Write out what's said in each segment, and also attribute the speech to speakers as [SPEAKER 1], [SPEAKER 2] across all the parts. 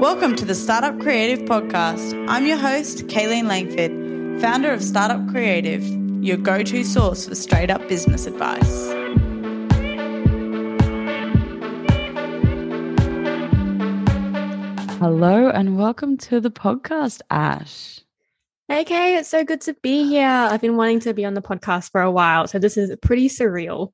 [SPEAKER 1] Welcome to the Startup Creative Podcast. I'm your host, Kaylene Langford, founder of Startup Creative, your go to source for straight up business advice.
[SPEAKER 2] Hello and welcome to the podcast, Ash.
[SPEAKER 3] Hey Kay, it's so good to be here. I've been wanting to be on the podcast for a while, so this is pretty surreal.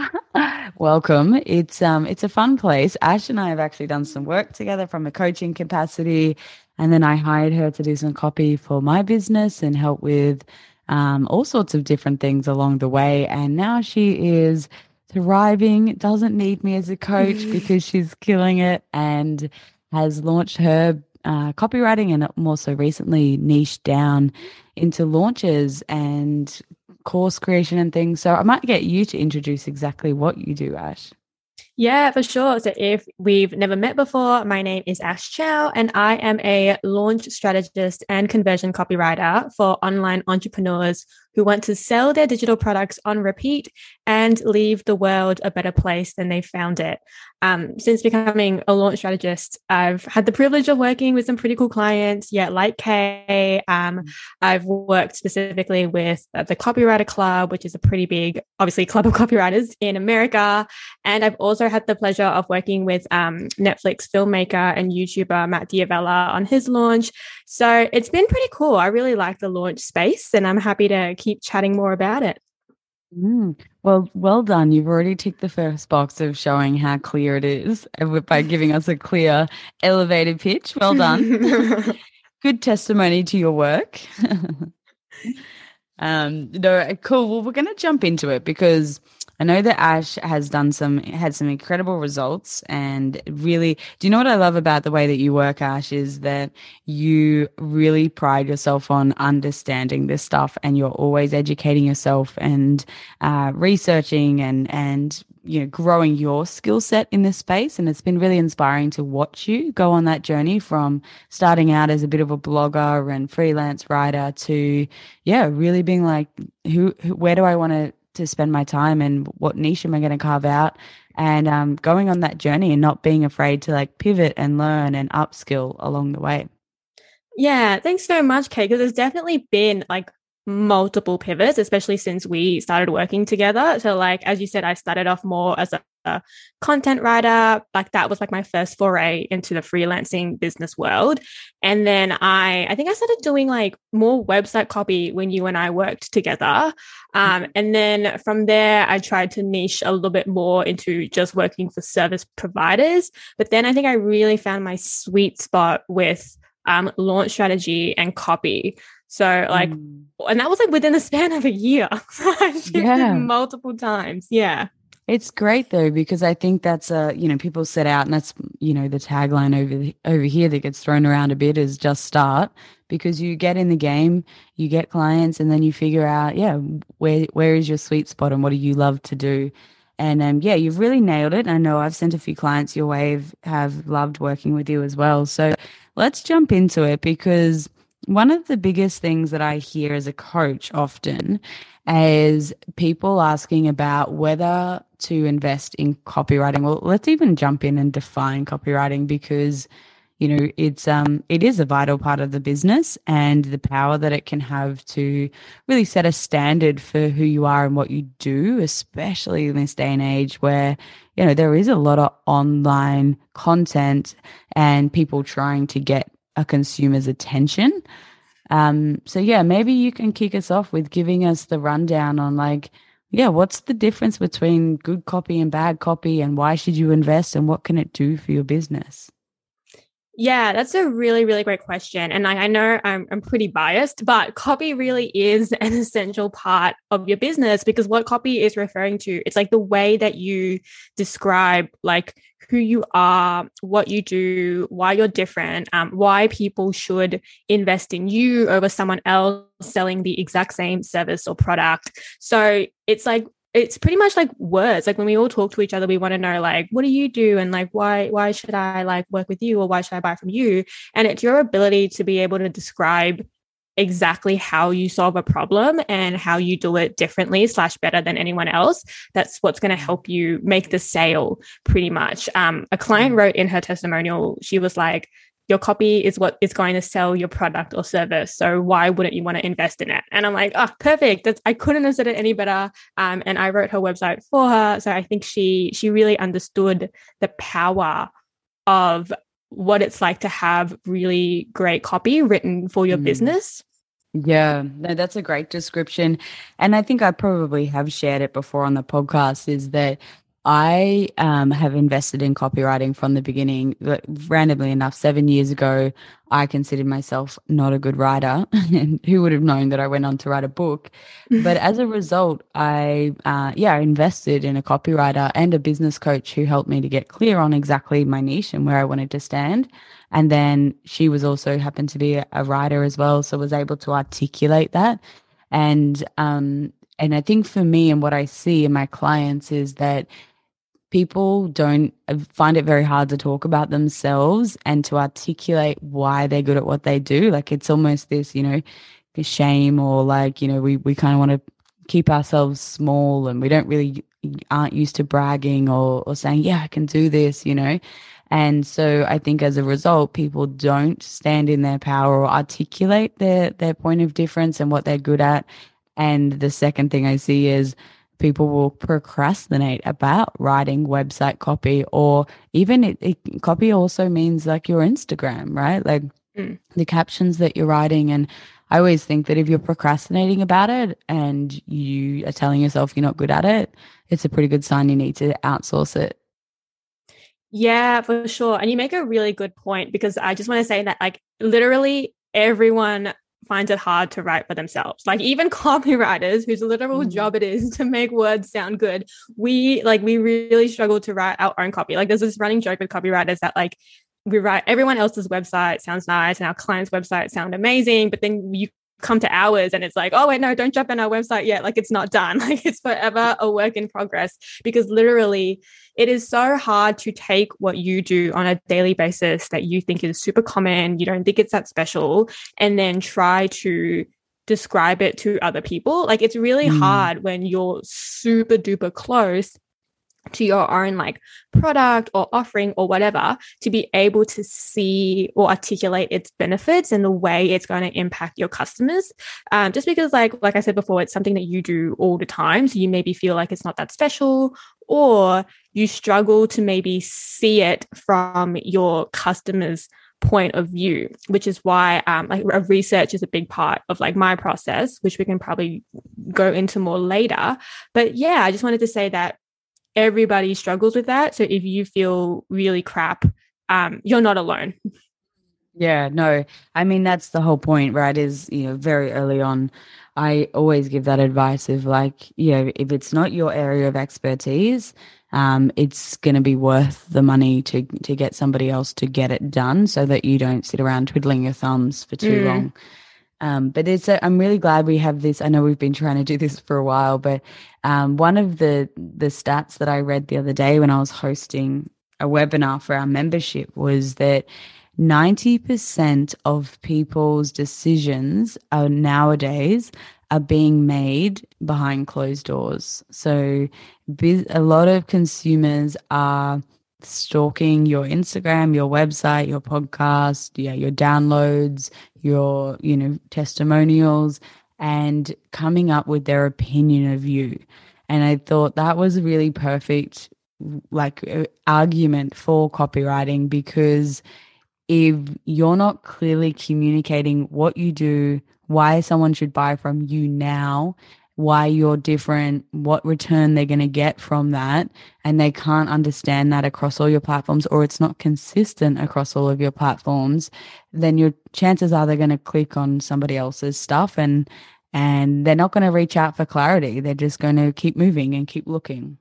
[SPEAKER 2] Welcome. It's um it's a fun place. Ash and I have actually done some work together from a coaching capacity and then I hired her to do some copy for my business and help with um, all sorts of different things along the way and now she is thriving, doesn't need me as a coach because she's killing it and has launched her uh, copywriting and more so recently niched down into launches and course creation and things. So I might get you to introduce exactly what you do, Ash.
[SPEAKER 3] Yeah, for sure. So if we've never met before, my name is Ash Chow, and I am a launch strategist and conversion copywriter for online entrepreneurs who want to sell their digital products on repeat and leave the world a better place than they found it. Um, since becoming a launch strategist, I've had the privilege of working with some pretty cool clients. Yeah, like Kay, um, mm. I've worked specifically with the Copywriter Club, which is a pretty big, obviously, club of copywriters in America. And I've also had the pleasure of working with um, Netflix filmmaker and YouTuber Matt D'Avella on his launch. So it's been pretty cool. I really like the launch space, and I'm happy to keep chatting more about it.
[SPEAKER 2] Mm, well, well done. You've already ticked the first box of showing how clear it is by giving us a clear elevated pitch. Well done. Good testimony to your work. um, no, cool. Well, we're going to jump into it because I know that Ash has done some had some incredible results and really do you know what I love about the way that you work Ash is that you really pride yourself on understanding this stuff and you're always educating yourself and uh, researching and and you know growing your skill set in this space. And it's been really inspiring to watch you go on that journey from starting out as a bit of a blogger and freelance writer to yeah really being like who, who where do I want to to spend my time and what niche am I going to carve out and um, going on that journey and not being afraid to like pivot and learn and upskill along the way.
[SPEAKER 3] Yeah, thanks so much, Kate, because there's definitely been like multiple pivots, especially since we started working together. So, like, as you said, I started off more as a, a, content writer. Like, that was like my first foray into the freelancing business world. And then I, I think I started doing like more website copy when you and I worked together. Um, and then from there, I tried to niche a little bit more into just working for service providers. But then I think I really found my sweet spot with um, launch strategy and copy. So like, mm. and that was like within the span of a year. yeah. multiple times. Yeah.
[SPEAKER 2] It's great though because I think that's a you know people set out and that's you know the tagline over over here that gets thrown around a bit is just start because you get in the game, you get clients, and then you figure out yeah where where is your sweet spot and what do you love to do, and um yeah you've really nailed it. I know I've sent a few clients your way have loved working with you as well. So let's jump into it because one of the biggest things that I hear as a coach often is people asking about whether to invest in copywriting. Well, let's even jump in and define copywriting because you know it's um it is a vital part of the business and the power that it can have to really set a standard for who you are and what you do especially in this day and age where you know there is a lot of online content and people trying to get a consumer's attention. Um, so yeah, maybe you can kick us off with giving us the rundown on like, yeah, what's the difference between good copy and bad copy, and why should you invest, and what can it do for your business?
[SPEAKER 3] Yeah, that's a really, really great question. And I, I know I'm, I'm pretty biased, but copy really is an essential part of your business because what copy is referring to, it's like the way that you describe like who you are, what you do, why you're different, um, why people should invest in you over someone else selling the exact same service or product. So it's like it's pretty much like words. Like when we all talk to each other we want to know like what do you do? And like why why should i like work with you or why should i buy from you? And it's your ability to be able to describe exactly how you solve a problem and how you do it differently slash better than anyone else that's what's going to help you make the sale pretty much um, a client wrote in her testimonial she was like your copy is what is going to sell your product or service. So why wouldn't you want to invest in it? And I'm like, oh, perfect. That's I couldn't have said it any better. Um, and I wrote her website for her. So I think she she really understood the power of what it's like to have really great copy written for your mm. business.
[SPEAKER 2] Yeah, no, that's a great description. And I think I probably have shared it before on the podcast is that I um, have invested in copywriting from the beginning. Randomly enough, seven years ago, I considered myself not a good writer. and who would have known that I went on to write a book? but as a result, I, uh, yeah, invested in a copywriter and a business coach who helped me to get clear on exactly my niche and where I wanted to stand. And then she was also happened to be a writer as well. So was able to articulate that. And, um, and I think for me and what I see in my clients is that people don't find it very hard to talk about themselves and to articulate why they're good at what they do. Like it's almost this, you know, shame or like, you know, we, we kind of want to keep ourselves small and we don't really aren't used to bragging or, or saying, yeah, I can do this, you know. And so I think as a result, people don't stand in their power or articulate their their point of difference and what they're good at. And the second thing I see is people will procrastinate about writing website copy or even it, it, copy also means like your Instagram, right? Like mm. the captions that you're writing. And I always think that if you're procrastinating about it and you are telling yourself you're not good at it, it's a pretty good sign you need to outsource it.
[SPEAKER 3] Yeah, for sure. And you make a really good point because I just want to say that, like, literally everyone finds it hard to write for themselves. Like even copywriters whose literal mm. job it is to make words sound good, we like we really struggle to write our own copy. Like there's this running joke with copywriters that like we write everyone else's website sounds nice and our client's website sound amazing, but then you come to ours and it's like, oh, wait, no, don't jump on our website yet. Like it's not done. Like it's forever a work in progress because literally it is so hard to take what you do on a daily basis that you think is super common, you don't think it's that special, and then try to describe it to other people. Like it's really mm. hard when you're super duper close to your own like product or offering or whatever to be able to see or articulate its benefits and the way it's going to impact your customers. Um, just because like like i said before it's something that you do all the time so you maybe feel like it's not that special or you struggle to maybe see it from your customers point of view which is why um, like research is a big part of like my process which we can probably go into more later. But yeah i just wanted to say that everybody struggles with that. So if you feel really crap, um, you're not alone.
[SPEAKER 2] Yeah, no. I mean that's the whole point, right? Is you know, very early on, I always give that advice of like, you know, if it's not your area of expertise, um, it's going to be worth the money to to get somebody else to get it done, so that you don't sit around twiddling your thumbs for too mm. long. Um, but it's I'm really glad we have this. I know we've been trying to do this for a while, but um, one of the the stats that I read the other day when I was hosting a webinar for our membership was that 90% of people's decisions are nowadays are being made behind closed doors. So a lot of consumers are stalking your Instagram, your website, your podcast, yeah, your downloads, your, you know, testimonials and coming up with their opinion of you. And I thought that was a really perfect like uh, argument for copywriting because if you're not clearly communicating what you do, why someone should buy from you now, why you're different, what return they're going to get from that, and they can't understand that across all your platforms or it's not consistent across all of your platforms, then your chances are they're going to click on somebody else's stuff and and they're not going to reach out for clarity. They're just going to keep moving and keep looking.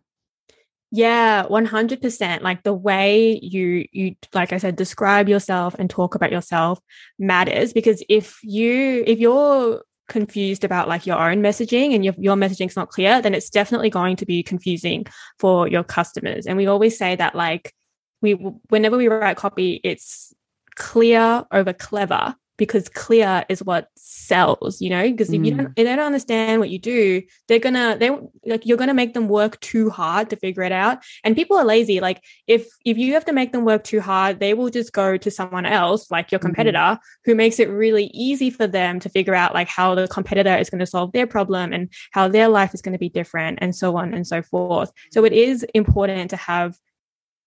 [SPEAKER 3] Yeah, 100%. Like the way you you like I said describe yourself and talk about yourself matters because if you if you're confused about like your own messaging and your, your is not clear, then it's definitely going to be confusing for your customers. And we always say that like we whenever we write copy, it's clear over clever because clear is what sells, you know, because if you don't, if they don't understand what you do, they're gonna, they like, you're gonna make them work too hard to figure it out. And people are lazy. Like if, if you have to make them work too hard, they will just go to someone else, like your competitor, mm-hmm. who makes it really easy for them to figure out like how the competitor is going to solve their problem and how their life is going to be different and so on and so forth. So it is important to have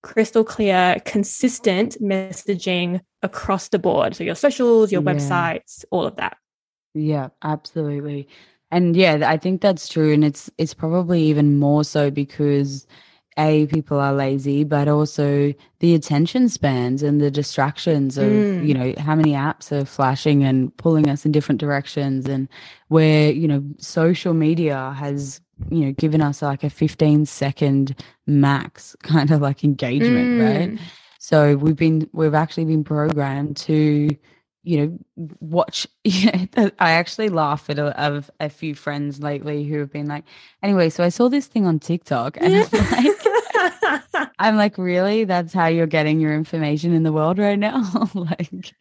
[SPEAKER 3] crystal clear, consistent messaging across the board. So your socials, your yeah. websites, all of that.
[SPEAKER 2] Yeah, absolutely. And yeah, I think that's true. And it's it's probably even more so because a people are lazy but also the attention spans and the distractions of mm. you know how many apps are flashing and pulling us in different directions and where you know social media has you know given us like a 15 second max kind of like engagement mm. right so we've been we've actually been programmed to you know watch i actually laugh at a, of a few friends lately who have been like anyway so i saw this thing on tiktok and yeah. Like I'm like, really? That's how you're getting your information in the world right now? like,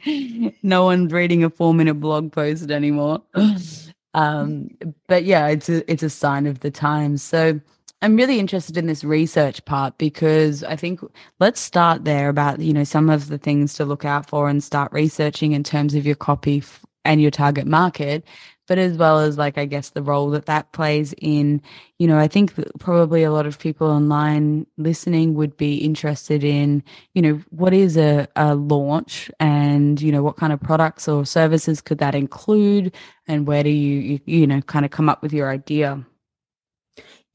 [SPEAKER 2] no one's reading a four minute blog post anymore. um, but yeah, it's a, it's a sign of the times. So I'm really interested in this research part because I think let's start there about, you know, some of the things to look out for and start researching in terms of your copy and your target market but as well as like i guess the role that that plays in you know i think probably a lot of people online listening would be interested in you know what is a, a launch and you know what kind of products or services could that include and where do you you, you know kind of come up with your idea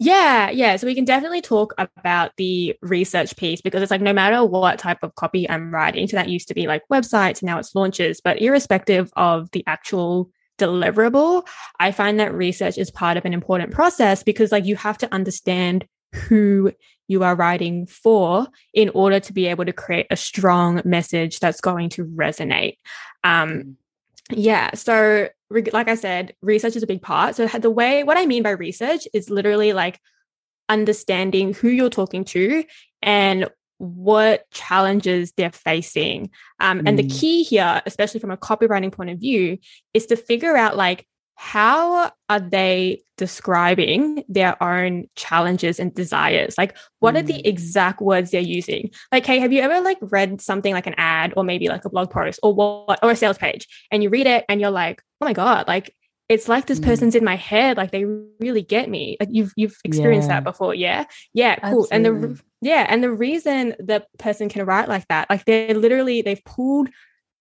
[SPEAKER 3] yeah, yeah. So we can definitely talk about the research piece because it's like no matter what type of copy I'm writing, so that used to be like websites, now it's launches, but irrespective of the actual deliverable, I find that research is part of an important process because like you have to understand who you are writing for in order to be able to create a strong message that's going to resonate. Um, mm. yeah. So, like I said, research is a big part. So, the way, what I mean by research is literally like understanding who you're talking to and what challenges they're facing. Um, and mm. the key here, especially from a copywriting point of view, is to figure out like how are they describing their own challenges and desires like what mm. are the mm. exact words they're using like hey have you ever like read something like an ad or maybe like a blog post or what or a sales page and you read it and you're like oh my god like it's like this mm. person's in my head like they really get me like you've you've experienced yeah. that before yeah yeah cool Absolutely. and the yeah and the reason the person can write like that like they're literally they've pulled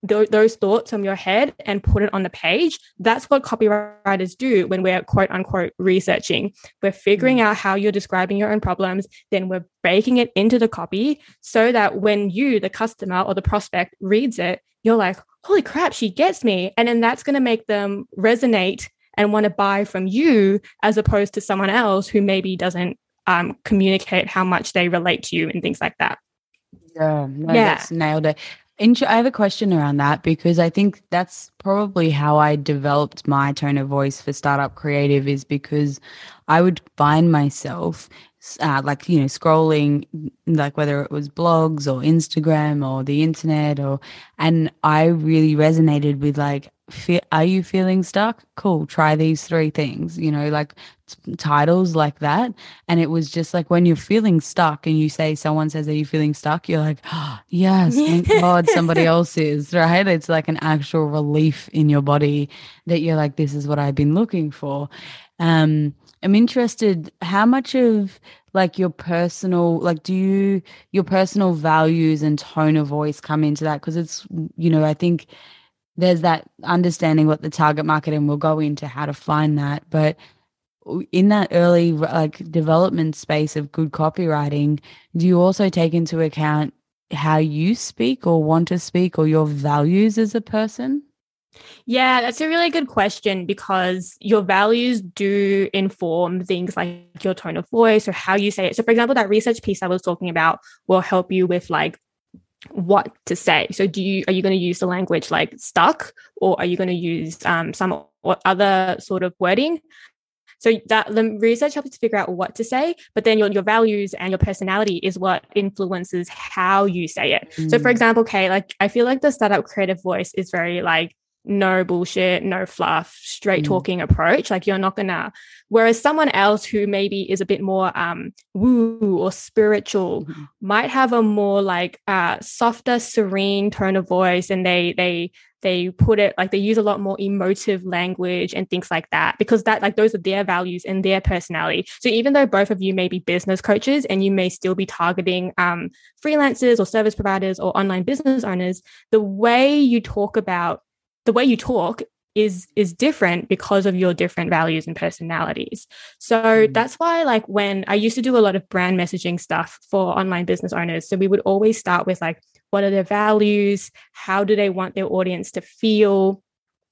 [SPEAKER 3] th- those thoughts from your head and put it on the page that's what copywriters do when we're quote unquote researching we're figuring mm. out how you're describing your own problems then we're breaking it into the copy so that when you the customer or the prospect reads it you're like holy crap, she gets me. And then that's going to make them resonate and want to buy from you as opposed to someone else who maybe doesn't um, communicate how much they relate to you and things like that.
[SPEAKER 2] Yeah, no, yeah. that's nailed it. I have a question around that because I think that's probably how I developed my tone of voice for startup creative is because I would find myself uh, like you know scrolling like whether it was blogs or instagram or the internet or and i really resonated with like fe- are you feeling stuck? Cool try these three things you know like t- titles like that. And it was just like when you're feeling stuck and you say someone says are you feeling stuck? you're like oh, yes thank god somebody else is right? It's like an actual relief in your body that you're like this is what i've been looking for. Um I'm interested how much of like your personal like do you your personal values and tone of voice come into that? Because it's you know I think there's that understanding what the target market and we'll go into how to find that but in that early like development space of good copywriting do you also take into account how you speak or want to speak or your values as a person
[SPEAKER 3] yeah, that's a really good question because your values do inform things like your tone of voice or how you say it. So, for example, that research piece I was talking about will help you with like what to say. So, do you are you going to use the language like stuck, or are you going to use um, some other sort of wording? So that the research helps you to figure out what to say, but then your, your values and your personality is what influences how you say it. Mm. So for mm. example, Kay, like I feel like the startup creative voice is very like no bullshit, no fluff, straight
[SPEAKER 2] Mm.
[SPEAKER 3] talking approach. Like you're not gonna. Whereas someone else who maybe is a bit more um woo or spiritual
[SPEAKER 2] Mhm.
[SPEAKER 3] might have a more like uh softer, serene tone of voice, and they they they put it like they use a lot more emotive language and things like that because that like those are their values and their personality. So even though both of you may be business coaches and you may still be targeting um freelancers or service providers or online business owners, the way you talk about the way you talk is is different because of your different values and personalities. So
[SPEAKER 2] Mm.
[SPEAKER 3] that's why like when I used to do a lot of brand messaging stuff for online business owners, so we would always start with like what are their values, how do they want their audience to feel,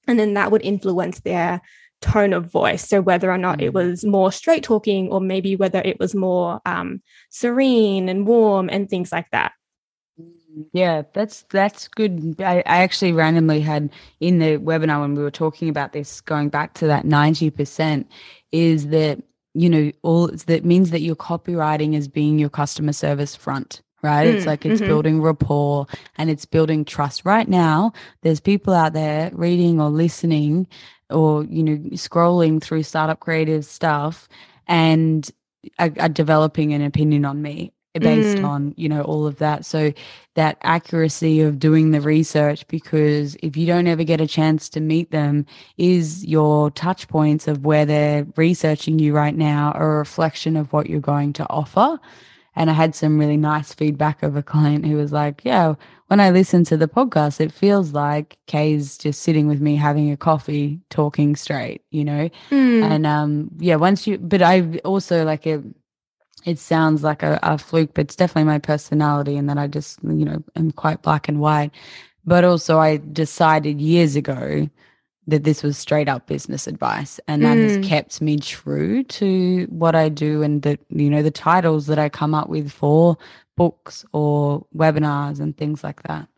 [SPEAKER 3] and then that would influence their tone of voice. So whether or not it
[SPEAKER 2] Mm.
[SPEAKER 3] was more straight talking or maybe whether it was more um, serene and warm and things like that.
[SPEAKER 2] Yeah, that's that's good. I, I actually randomly had in the webinar when we were talking about this, going back to that ninety percent, is that you know all that means that your copywriting is being your customer service front, right? it's
[SPEAKER 3] Mm,
[SPEAKER 2] like it's
[SPEAKER 3] mhm.
[SPEAKER 2] building rapport and it's building trust. Right now, there's people out there reading or listening, or you know scrolling through startup creative stuff, and are, are developing an opinion on me based
[SPEAKER 3] Mm.
[SPEAKER 2] on you know all of that so that accuracy of doing the research because if you don't ever get a chance to meet them is your touch points of where they're researching you right now a reflection of what you're going to offer and i had some really nice feedback of a client who was like yeah when i listen to the podcast it feels like kay's just sitting with me having a coffee talking straight you know
[SPEAKER 3] Mm.
[SPEAKER 2] and um yeah once you but i also like it it sounds like a, a fluke but it's definitely my personality and that i just you know am quite black and white but also i decided years ago that this was straight up business advice and that
[SPEAKER 3] Mm.
[SPEAKER 2] has kept me true to what i do and that you know the titles that i come up with for books or webinars and things like that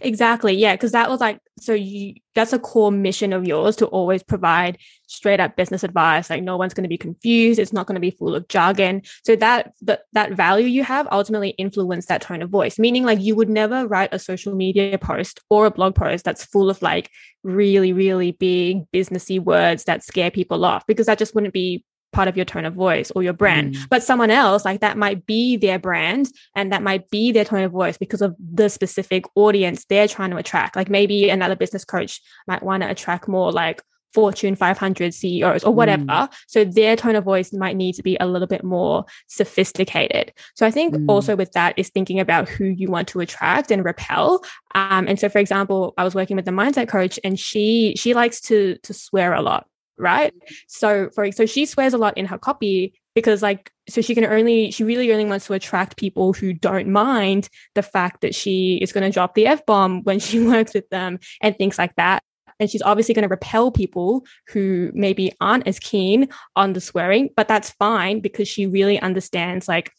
[SPEAKER 3] Exactly. Yeah. Cause that was like, so you, that's a core mission of yours to always provide straight up business advice. Like no one's going to be confused. It's not going to be full of jargon. So that, that, that value you have ultimately influence that tone of voice, meaning like you would never write a social media post or a blog post that's full of like really, really big businessy words that scare people off because that just wouldn't be part of your tone of voice or your brand.
[SPEAKER 2] Mm.
[SPEAKER 3] But someone else, like that might be their brand and that might be their tone of voice because of the specific audience they're trying to attract. Like maybe another business coach might want to attract more like Fortune 500 CEOs or whatever. So their tone of voice might need to be a little bit more sophisticated. So I think
[SPEAKER 2] Mm.
[SPEAKER 3] also with that is thinking about who you want to attract and repel. Um, and so, for example, I was working with a mindset coach, and she she likes to to swear a lot, right? So for so she swears a lot in her copy because like so she can only she really only wants to attract people who don't mind the fact that she is going to drop the f bomb when she works with them and things like that and she's obviously going to repel people who maybe aren't as keen on the swearing but that's fine because she really understands like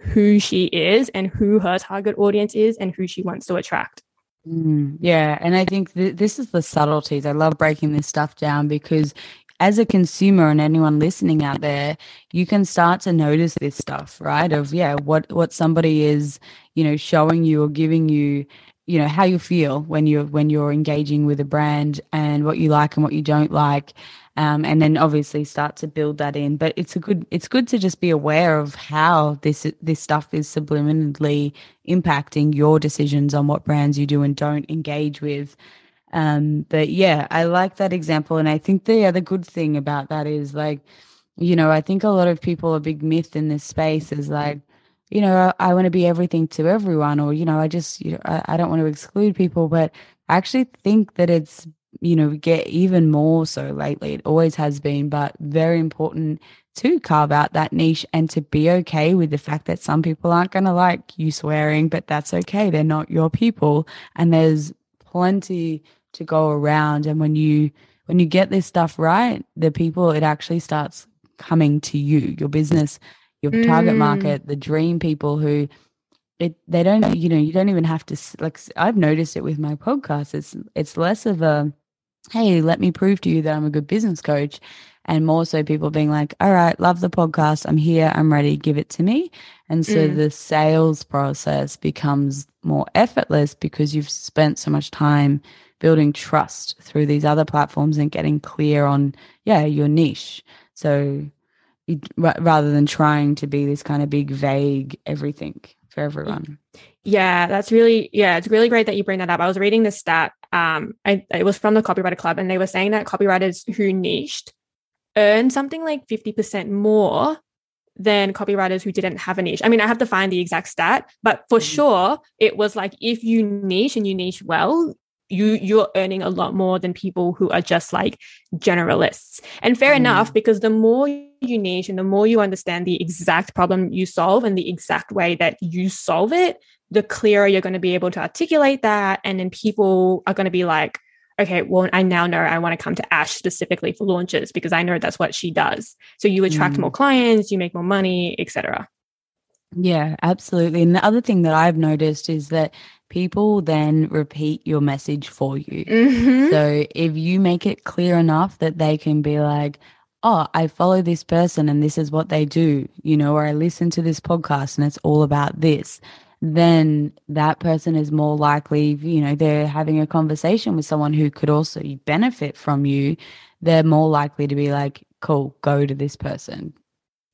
[SPEAKER 3] who she is and who her target audience is and who she wants to attract
[SPEAKER 2] Mm, yeah, and I think th- this is the subtleties. I love breaking this stuff down because as a consumer and anyone listening out there, you can start to notice this stuff, right? Of yeah, what what somebody is, you know, showing you or giving you, you know, how you feel when you're when you're engaging with a brand and what you like and what you don't like. Um, and then obviously start to build that in. But it's a good it's good to just be aware of how this this stuff is subliminally impacting your decisions on what brands you do and don't engage with. Um, but yeah, I like that example. And I think the other good thing about that is like, you know, I think a lot of people, a big myth in this space is like, you know, I, want to be everything to everyone, or, you know, I just, you know, I don't want to exclude people. But I actually think that it's, you know, get even more so lately. It always has been, but very important to carve out that niche and to be okay with the fact that some people aren't going to like you swearing, but that's okay. They're not your people. And there's plenty to go around. And when you, when you get this stuff right, the people, it actually starts coming to you, your business, your target
[SPEAKER 3] Mm.
[SPEAKER 2] market, the dream people who it, they don't, you know, you don't even have to, like, I've noticed it with my podcast. It's, it's less of a, hey, let me prove to you that I'm a good business coach. And more so people being like, all right, love the podcast. I'm here. I'm ready. Give it to me. And so
[SPEAKER 3] Mm.
[SPEAKER 2] the sales process becomes more effortless because you've spent so much time building trust through these other platforms and getting clear on yeah your niche so rather than trying to be this kind of big vague everything for everyone
[SPEAKER 3] yeah that's really yeah it's really great that you bring that up i was reading this stat um I, it was from the copywriter club and they were saying that copywriters who niched earn something like 50% more than copywriters who didn't have a niche. I mean, I have to find the exact stat, but for mm-hmm. sure, it was like if you niche and you niche well, you you're earning a lot more than people who are just like generalists. And fair mm. enough, because the more you niche and the more you understand the exact problem you solve and the exact way that you solve it, the clearer you're going to be able to articulate that. And then people are going to be like, okay, well, I now know I want to come to Ash specifically for launches because I know that's what she does. So you attract mm. more clients, you make more money, etc.
[SPEAKER 2] Yeah, absolutely. And the other thing that I've noticed is that people then repeat your message for you. Mm-hmm. So if you make it clear enough that they can be like, oh, I follow this person and this is what they do, you know, or I listen to this podcast and it's all about this then that person is more likely, you know, they're having a conversation with someone who could also benefit from you. They're more likely to be like, cool, go to this person.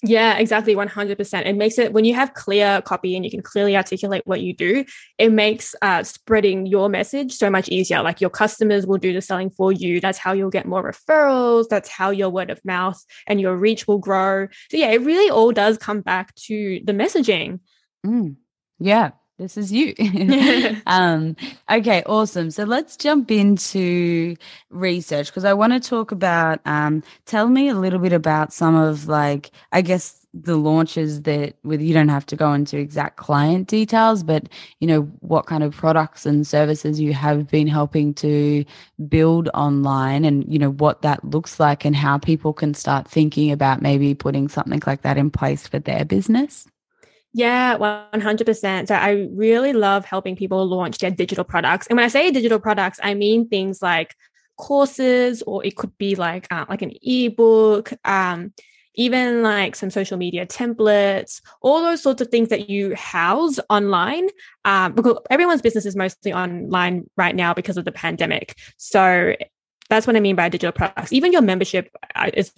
[SPEAKER 3] Yeah, exactly. 100%. It makes it, when you have clear copy and you can clearly articulate what you do, it makes uh, spreading your message so much easier. Like your customers will do the selling for you. That's how you'll get more referrals. That's how your word of mouth and your reach will grow. So, yeah, it really all does come back to the messaging.
[SPEAKER 2] Mm. Yeah, this is you. um, okay, awesome. So let's jump into research because I want to talk about. Um, tell me a little bit about some of like, I guess the launches that with you don't have to go into exact client details but you know what kind of products and services you have been helping to build online and you know what that looks like and how people can start thinking about maybe putting something like that in place for their business
[SPEAKER 3] yeah, 100%. So I really love helping people launch their digital products. And when I say digital products, I mean things like courses or it could be like uh, like an ebook, um, even like some social media templates, all those sorts of things that you house online. Um, because everyone's business is mostly online right now because of the pandemic. So that's what I mean by digital products. Even your membership uh, is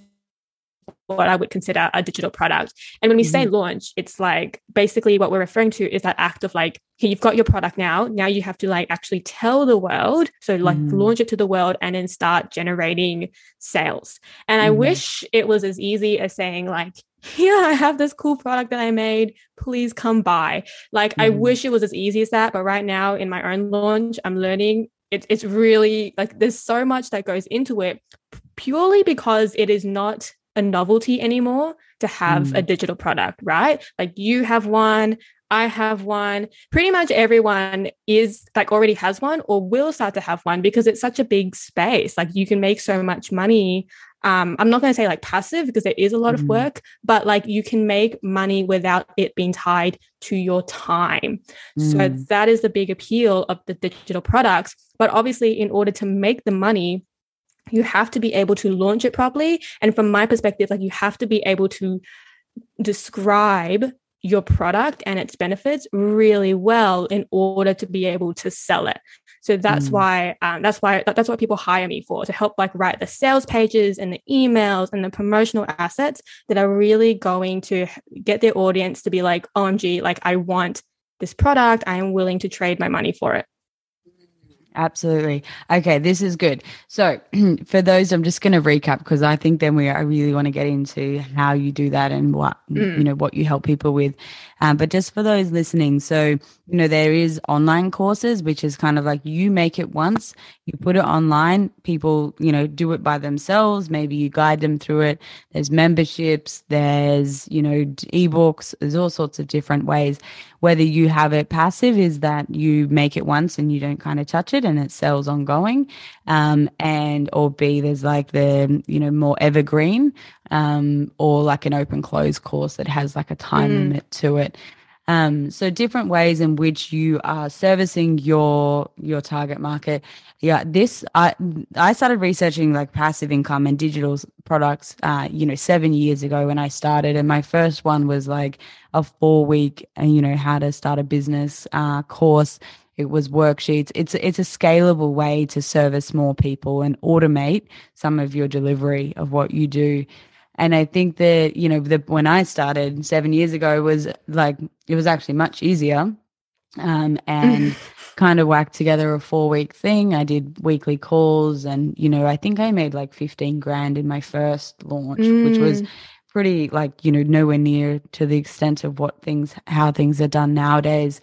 [SPEAKER 3] what I would consider a digital product. And when we mm-hmm. say launch, it's like basically what we're referring to is that act of like, okay, you've got your product now. Now you have to like actually tell the world. So like mm-hmm. launch it to the world and then start generating sales. And mm-hmm. I wish it was as easy as saying like, here I have this cool product that I made. Please come buy. Like I mm-hmm. wish it was as easy as that. But right now in my own launch, I'm learning it's it's really like there's so much that goes into it purely because it is not a novelty anymore to have mm. a digital product, right? Like you have one, I have one. Pretty much everyone is like already has one or will start to have one because it's such a big space. Like you can make so much money. Um, I'm not going to say like passive because there is a lot mm. of work, but like you can make money without it being tied to your time. Mm. So that is the big appeal of the digital products. But obviously, in order to make the money, you have to be able to launch it properly. And from my perspective, like you have to be able to describe your product and its benefits really well in order to be able to sell it. So that's mm. why um, that's why that's what people hire me for to help like write the sales pages and the emails and the promotional assets that are really going to get their audience to be like, OMG, like I want this product. I am willing to trade my money for it.
[SPEAKER 2] Absolutely. Okay, this is good. So, for those, I'm just going to recap because I think then we I really want to get into how you do that and what mm. you know what you help people with. Um, but just for those listening, so you know there is online courses, which is kind of like you make it once, you put it online, people you know do it by themselves. Maybe you guide them through it. There's memberships, there's you know ebooks, there's all sorts of different ways. Whether you have it passive is that you make it once and you don't kind of touch it and it sells ongoing, um, and or B there's like the you know more evergreen um, or like an open close course that has like a time mm. limit to it. Um, so different ways in which you are servicing your your target market. Yeah, this I I started researching like passive income and digital products, uh, you know, seven years ago when I started, and my first one was like a four week, uh, you know, how to start a business uh, course it was worksheets. It's it's a scalable way to service more people and automate some of your delivery of what you do. And I think that, you know, the, when I started seven years ago was like, it was actually much easier. Um, and kind of whacked together a four week thing. I did weekly calls and, you know, I think I made like 15 grand in my first launch, mm. which was mm. pretty like, you know, nowhere near to the extent of what things, how things are done nowadays.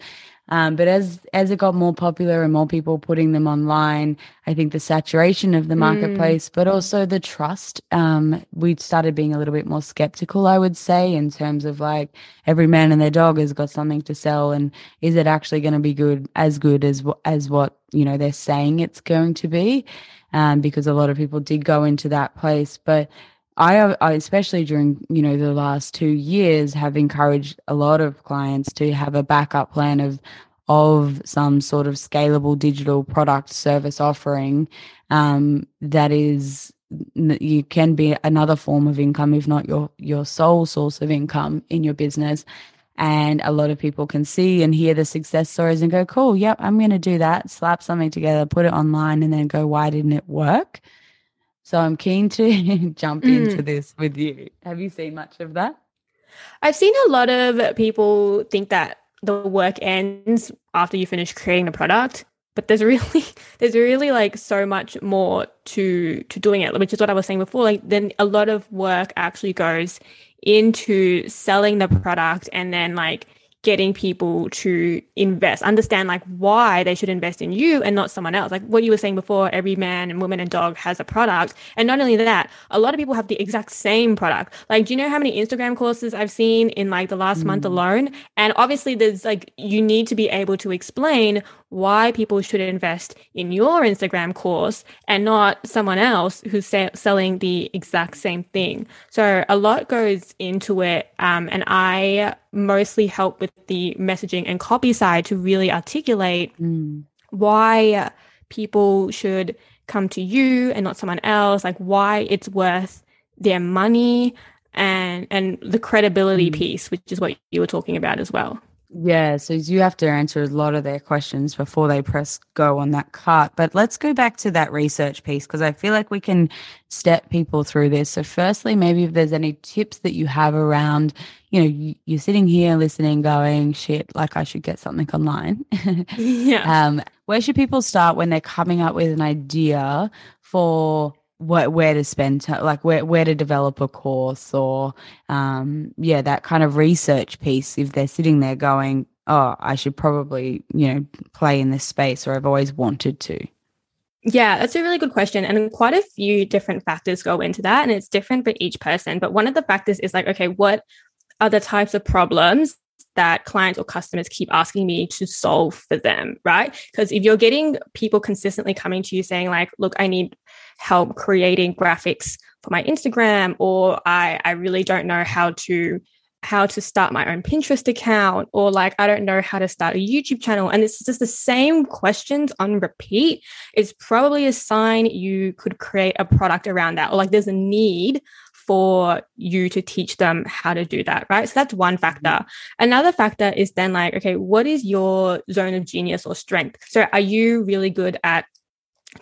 [SPEAKER 2] Um, but as as it got more popular and more people putting them online, I think the saturation of the mm. marketplace, mm. but also the trust, um, we started being a little bit more skeptical. I would say in terms of like every man and their dog has got something to sell, and is it actually going to be good as good as as what you know they're saying it's going to be? Um, because a lot of people did go into that place, but I, I, especially during you know the last two years have encouraged a lot of clients to have a backup plan of of some sort of scalable digital product service offering um, that is you can be another form of income if not your your sole source of income in your business. And a lot of people can see and hear the success stories and go cool yep i'm going to do that. Slap something together put it online and then go why didn't it work so I'm keen to jump mm. into this with you. Have you seen much of that?
[SPEAKER 3] I've seen a lot of people think that the work ends after you finish creating the product, but there's really there's really like so much more to to doing it, which is what I was saying before. Like then a lot of work actually goes into selling the product and then like getting people to invest, understand like why they should invest in you and not someone else. Like what you were saying before, every man and woman and dog has a product. And not only that, a lot of people have the exact same product. Like, do you know how many Instagram courses I've seen in like the last mm. month alone? And obviously there's like, you need to be able to explain why people should invest in your Instagram course and not someone else who's sa- selling the exact same thing. So a lot goes into it. Um, and I mostly help with the messaging and copy side to really articulate mm. why people should come to you and not someone else, like why it's worth their money and and the credibility mm. piece, which is what you were talking about as well.
[SPEAKER 2] Yeah, so you have to answer a lot of their questions before they press go on that cart. But let's go back to that research piece because I feel like we can step people through this. So, firstly, maybe if there's any tips that you have around, you know, you're sitting here listening, going, shit, like I should get something online.
[SPEAKER 3] yeah. Um,
[SPEAKER 2] where should people start when they're coming up with an idea for what where to spend time, like where where to develop a course or um yeah that kind of research piece if they're sitting there going oh i should probably you know play in this space or i've always wanted to
[SPEAKER 3] yeah, that's a really good question. And quite a few different factors go into that. And it's different for each person. But one of the factors is like, okay, what are the types of problems that clients or customers keep asking me to solve for them, right? Because if you're getting people consistently coming to you saying, like, look, I need help creating graphics for my Instagram, or I, I really don't know how to how to start my own Pinterest account, or like I don't know how to start a YouTube channel. And it's just the same questions on repeat. It's probably a sign you could create a product around that, or like there's a need for you to teach them how to do that, right? So that's one factor. Mm-hmm. Another factor is then like, okay, what is your zone of genius or strength? So are you really good at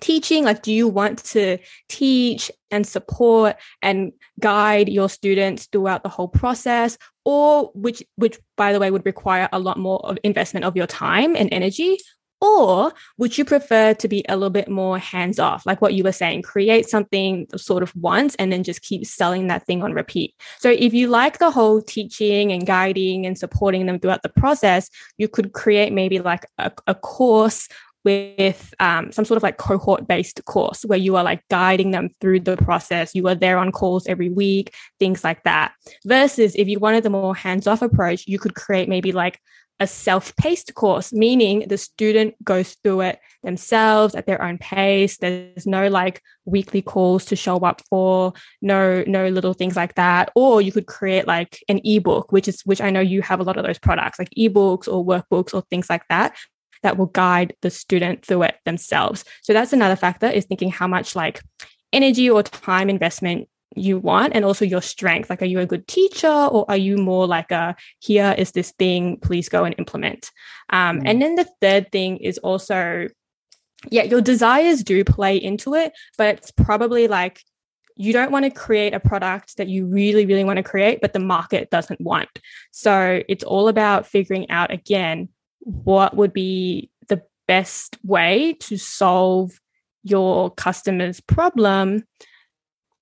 [SPEAKER 3] teaching? Like do you want to teach and support and guide your students throughout the whole process? Or which which by the way would require a lot more of investment of your time and energy? Or would you prefer to be a little bit more hands off? Like what you were saying create something sort of once and then just keep selling that thing on repeat. So if you like the whole teaching and guiding and supporting them throughout the process you could create maybe like a, a course with um, some sort of like cohort based course where you are like guiding them through the process. You are there on calls every week, things like that. Versus if you wanted the more hands off approach, you could create maybe like a self paced course, meaning the student goes through it themselves at their own pace. There's no like weekly calls to show up for, no, no little things like that. Or you could create like an ebook, which is, which I know you have a lot of those products like ebooks or workbooks or things like that that will guide the student through it themselves. So that's another factor is thinking how much like energy or time investment you want and also your strength like are you a good teacher or are you more like a here is this thing please go and implement um, mm. and then the third thing is also yeah your desires do play into it but it's probably like you don't want to create a product that you really really want to create but the market doesn't want so it's all about figuring out again what would be the best way to solve your customer's problem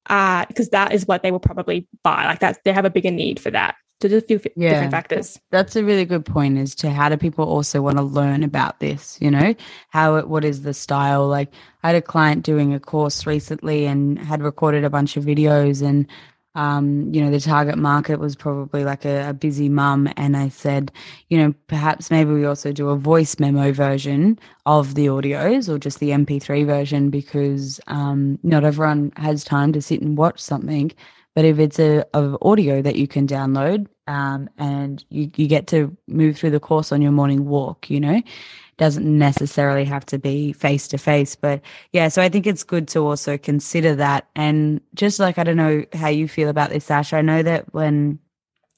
[SPEAKER 3] uh, because that is what they will probably buy. Like that, they have a bigger need for that. So just a few yeah, different factors.
[SPEAKER 2] That's a really good point as to how do people also want to learn about this, you know, how it, what is the style? Like I had a client doing a course recently and had recorded a bunch of videos and um, you know, the target market was probably like a, a, busy mum. And I said, you know, perhaps maybe we also do a voice memo version of the audios or just the MP3 version because um, not everyone has time to sit and watch something. But if it's a of audio that you can download um, and you, you get to move through the course on your morning walk, you know, doesn't necessarily have to be face to face. But yeah, so I think it's good to also consider that. And just like, I don't know how you feel about this, Ash. I know that when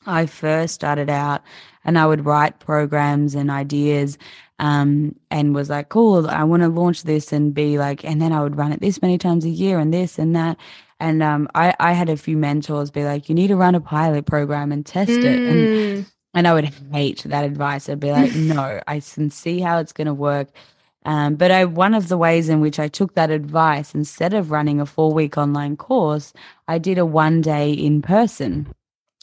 [SPEAKER 2] I first started out and I would write programs and ideas um, and was like, cool, I want to launch this and be like, and then I would run it this many times a year and this and that. And um, I, I had a few mentors be like, you need to run a pilot program and test mm. it. And mm. And I would hate that advice. I'd be like, no, I can see how it's going to work. Um, but I, one of the ways in which I took that advice, instead of running a four week online course, I did a one day in person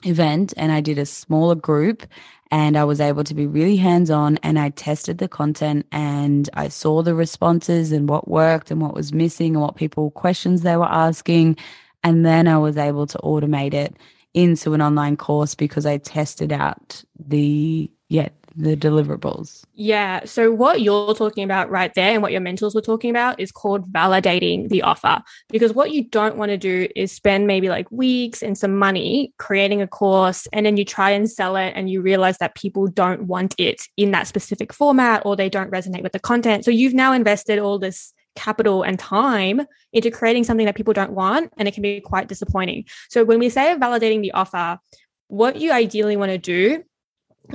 [SPEAKER 2] event and I did a smaller group and I was able to be really hands on and I tested the content and I saw the responses and what worked and what was missing and what people questions they were asking. And then I was able to automate it into an online course because I tested out the yeah the deliverables.
[SPEAKER 3] Yeah. So what you're talking about right there and what your mentors were talking about is called validating the offer. Because what you don't want to do is spend maybe like weeks and some money creating a course and then you try and sell it and you realize that people don't want it in that specific format or they don't resonate with the content. So you've now invested all this capital and time into creating something that people don't want and it can be quite disappointing. So when we say validating the offer what you ideally want to do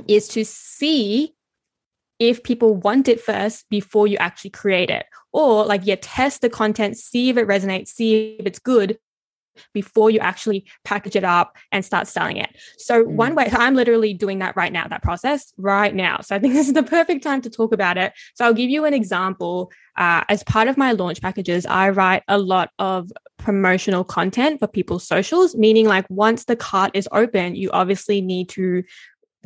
[SPEAKER 3] is to see if people want it first before you actually create it or like yeah test the content see if it resonates see if it's good before you actually package it up and start selling it. So, mm. one way, so I'm literally doing that right now, that process right now. So, I think this is the perfect time to talk about it. So, I'll give you an example. Uh, as part of my launch packages, I write a lot of promotional content for people's socials, meaning like once the cart is open, you obviously need to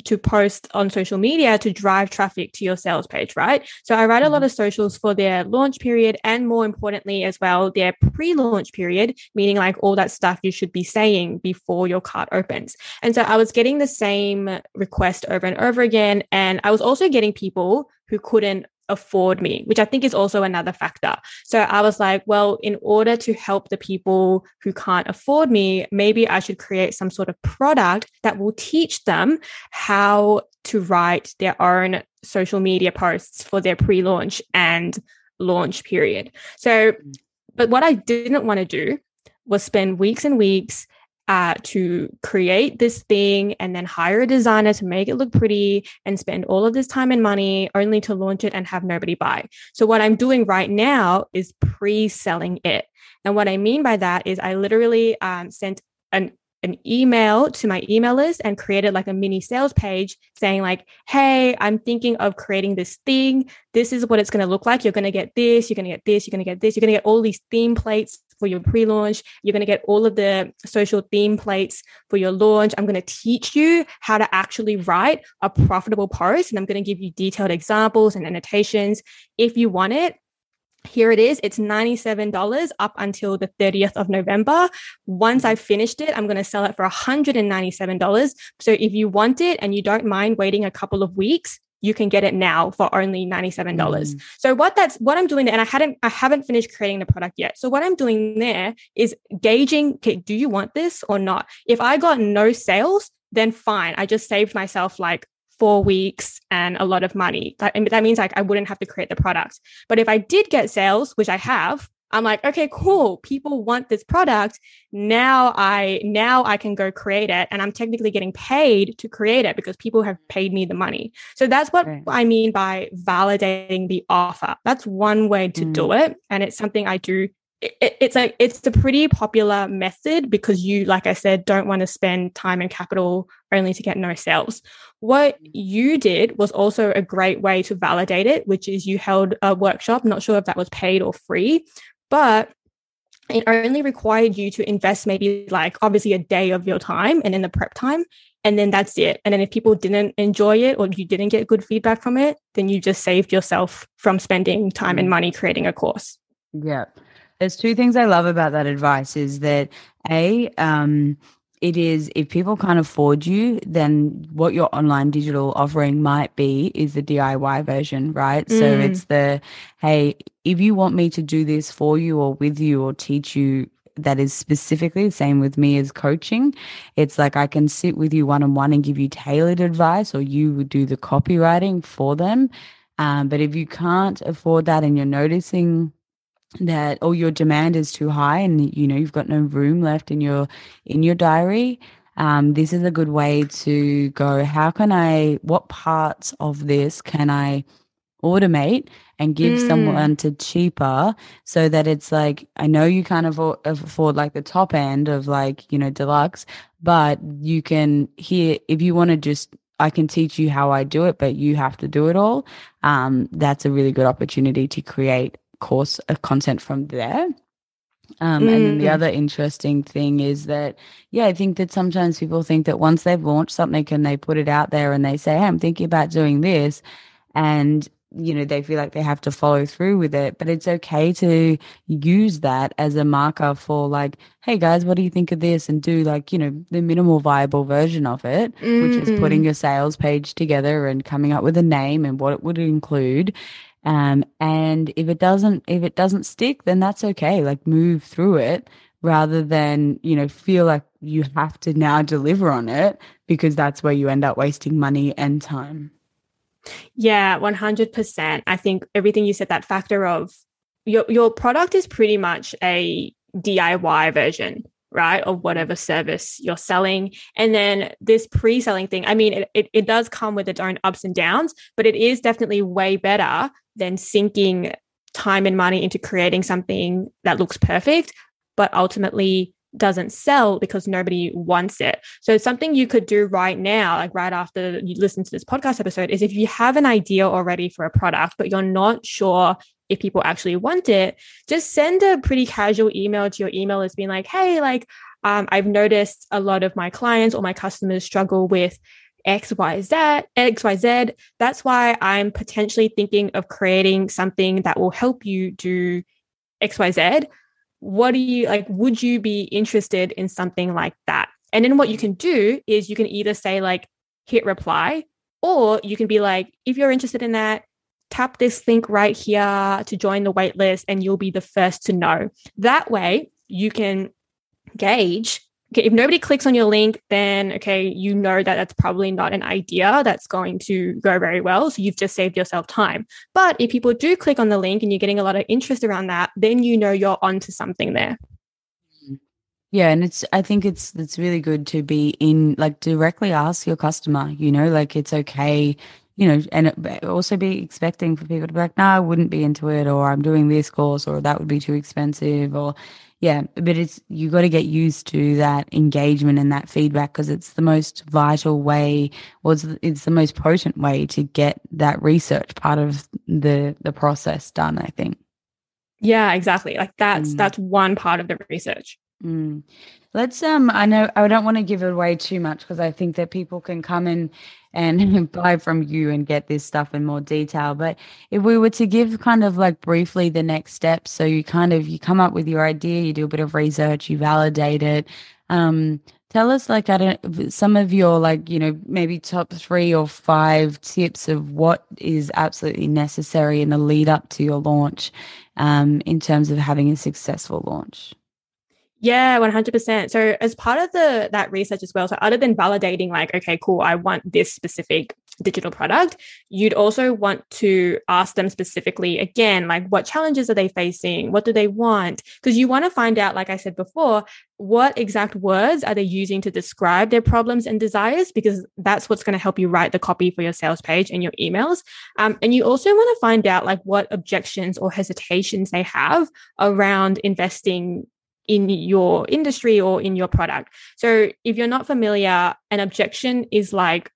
[SPEAKER 3] to post on social media to drive traffic to your sales page, right? So I write a lot mm-hmm. of socials for their launch period and more importantly as well, their pre-launch period, meaning like all that stuff you should be saying before your cart opens. And so I was getting the same request over and over again. And I was also getting people who couldn't afford me, which I think is also another factor. So I was like, well, in order to help the people who can't afford me, maybe I should create some sort of product that will teach them how to write their own social media posts for their pre launch and launch period. So, mm. but what I didn't want to do was spend weeks and weeks uh, to create this thing and then hire a designer to make it look pretty and spend all of this time and money only to launch it and have nobody buy. So, what I'm doing right now is pre selling it. And what I mean by that is I literally um, sent an an email to my email list and created like a mini sales page saying like hey i'm thinking of creating this thing this is what it's going to look like you're going to get this you're going to get this you're going to get this you're going to get all these theme plates for your pre-launch you're going to get all of the social theme plates for your launch i'm going to teach you how to actually write a profitable post and i'm going to give you detailed examples and annotations if you want it here it is. It's $97 up until the 30th of November. Once I've finished it, I'm going to sell it for $197. So if you want it and you don't mind waiting a couple of weeks, you can get it now for only $97. Mm. So what that's what I'm doing there, and I hadn't I haven't finished creating the product yet. So what I'm doing there is gauging, okay, do you want this or not? If I got no sales, then fine. I just saved myself like four weeks and a lot of money. That, that means like I wouldn't have to create the product. But if I did get sales, which I have, I'm like, okay, cool. People want this product. Now I now I can go create it and I'm technically getting paid to create it because people have paid me the money. So that's what right. I mean by validating the offer. That's one way to mm. do it and it's something I do it, it's like it's a pretty popular method because you like i said don't want to spend time and capital only to get no sales what you did was also a great way to validate it which is you held a workshop not sure if that was paid or free but it only required you to invest maybe like obviously a day of your time and in the prep time and then that's it and then if people didn't enjoy it or you didn't get good feedback from it then you just saved yourself from spending time and mm. money creating a course
[SPEAKER 2] yeah there's two things I love about that advice is that a um, it is if people can't afford you, then what your online digital offering might be is the DIY version, right? Mm. So it's the hey, if you want me to do this for you or with you or teach you that is specifically the same with me as coaching. It's like I can sit with you one on one and give you tailored advice, or you would do the copywriting for them. Um, but if you can't afford that and you're noticing that or your demand is too high and you know you've got no room left in your in your diary um, this is a good way to go how can i what parts of this can i automate and give mm. someone to cheaper so that it's like i know you can't afford, afford like the top end of like you know deluxe but you can here if you want to just I can teach you how I do it, but you have to do it all. Um, that's a really good opportunity to create course of content from there. Um, mm. And then the mm. other interesting thing is that, yeah, I think that sometimes people think that once they've launched something and they put it out there and they say, hey, I'm thinking about doing this, and you know they feel like they have to follow through with it but it's okay to use that as a marker for like hey guys what do you think of this and do like you know the minimal viable version of it mm. which is putting mm. your sales page together and coming up with a name and what it would include um, and if it doesn't, if it doesn't stick, then that's okay. Like move through it rather than, you know, feel like you have to now deliver on it because that's where you end up wasting money and time.
[SPEAKER 3] Yeah, 100%. I think everything you said, that factor of your, your product is pretty much a DIY version right of whatever service you're selling and then this pre-selling thing i mean it, it, it, does come with its own ups and downs but it is definitely way better than sinking time and money into creating something that looks perfect, but ultimately doesn't sell because nobody wants it. So something you could do right now, like right after you listen to this podcast episode, is if you have an idea already for a product, but you're not sure if people actually want it, just send a pretty casual email to your email as being like, hey, like um, I've noticed a lot of my clients or my customers struggle with X, Y, Z, X, Y, Z. That's why I'm potentially thinking of creating something that will help you do X, Y, Z. What do you like? Would you be interested in something like that? And then what you mm-hmm. can do is you can either say, like, hit reply, or you can be like, if you're interested in that, tap this link right here to join the waitlist, and you'll be the first to know. That way, you can gauge okay, if nobody clicks on your link, then okay, you know that that's probably not an idea that's going to go very well. So you've just saved yourself time. But if people do click on the link and you're getting a lot of interest around that, then you know you're onto something there.
[SPEAKER 2] Yeah, and it's I think it's it's really good to be in like directly ask your customer, you know, like it's okay, you know, and also be expecting for people to be like, no, I wouldn't be into it, or I'm doing this course, or that would be too expensive, or yeah, but it's you got to get used to that engagement and that feedback because it's the most vital way, or it's, it's the most potent way to get that research part of the the process done. I think.
[SPEAKER 3] Yeah, exactly. Like that's mm. that's one part of the research.
[SPEAKER 2] Mm. Let's um I know I don't want to give away too much because I think that people can come in and buy from you and get this stuff in more detail. But if we were to give kind of like briefly the next steps, so you kind of you come up with your idea, you do a bit of research, you validate it. Um, tell us like I don't some of your like you know maybe top three or five tips of what is absolutely necessary in the lead up to your launch, um, in terms of having a successful launch.
[SPEAKER 3] Yeah, 100%. So as part of the that research as well, so other than validating like okay, cool, I want this specific digital product, you'd also want to ask them specifically again, like what challenges are they facing? What do they want? Because you want to find out, like I said before, what exact words are they using to describe their problems and desires? Because that's what's going to help you write the copy for your sales page and your emails. Um, and you also want to find out like what objections or hesitations they have around investing in your industry or in your product. So if you're not familiar, an objection is like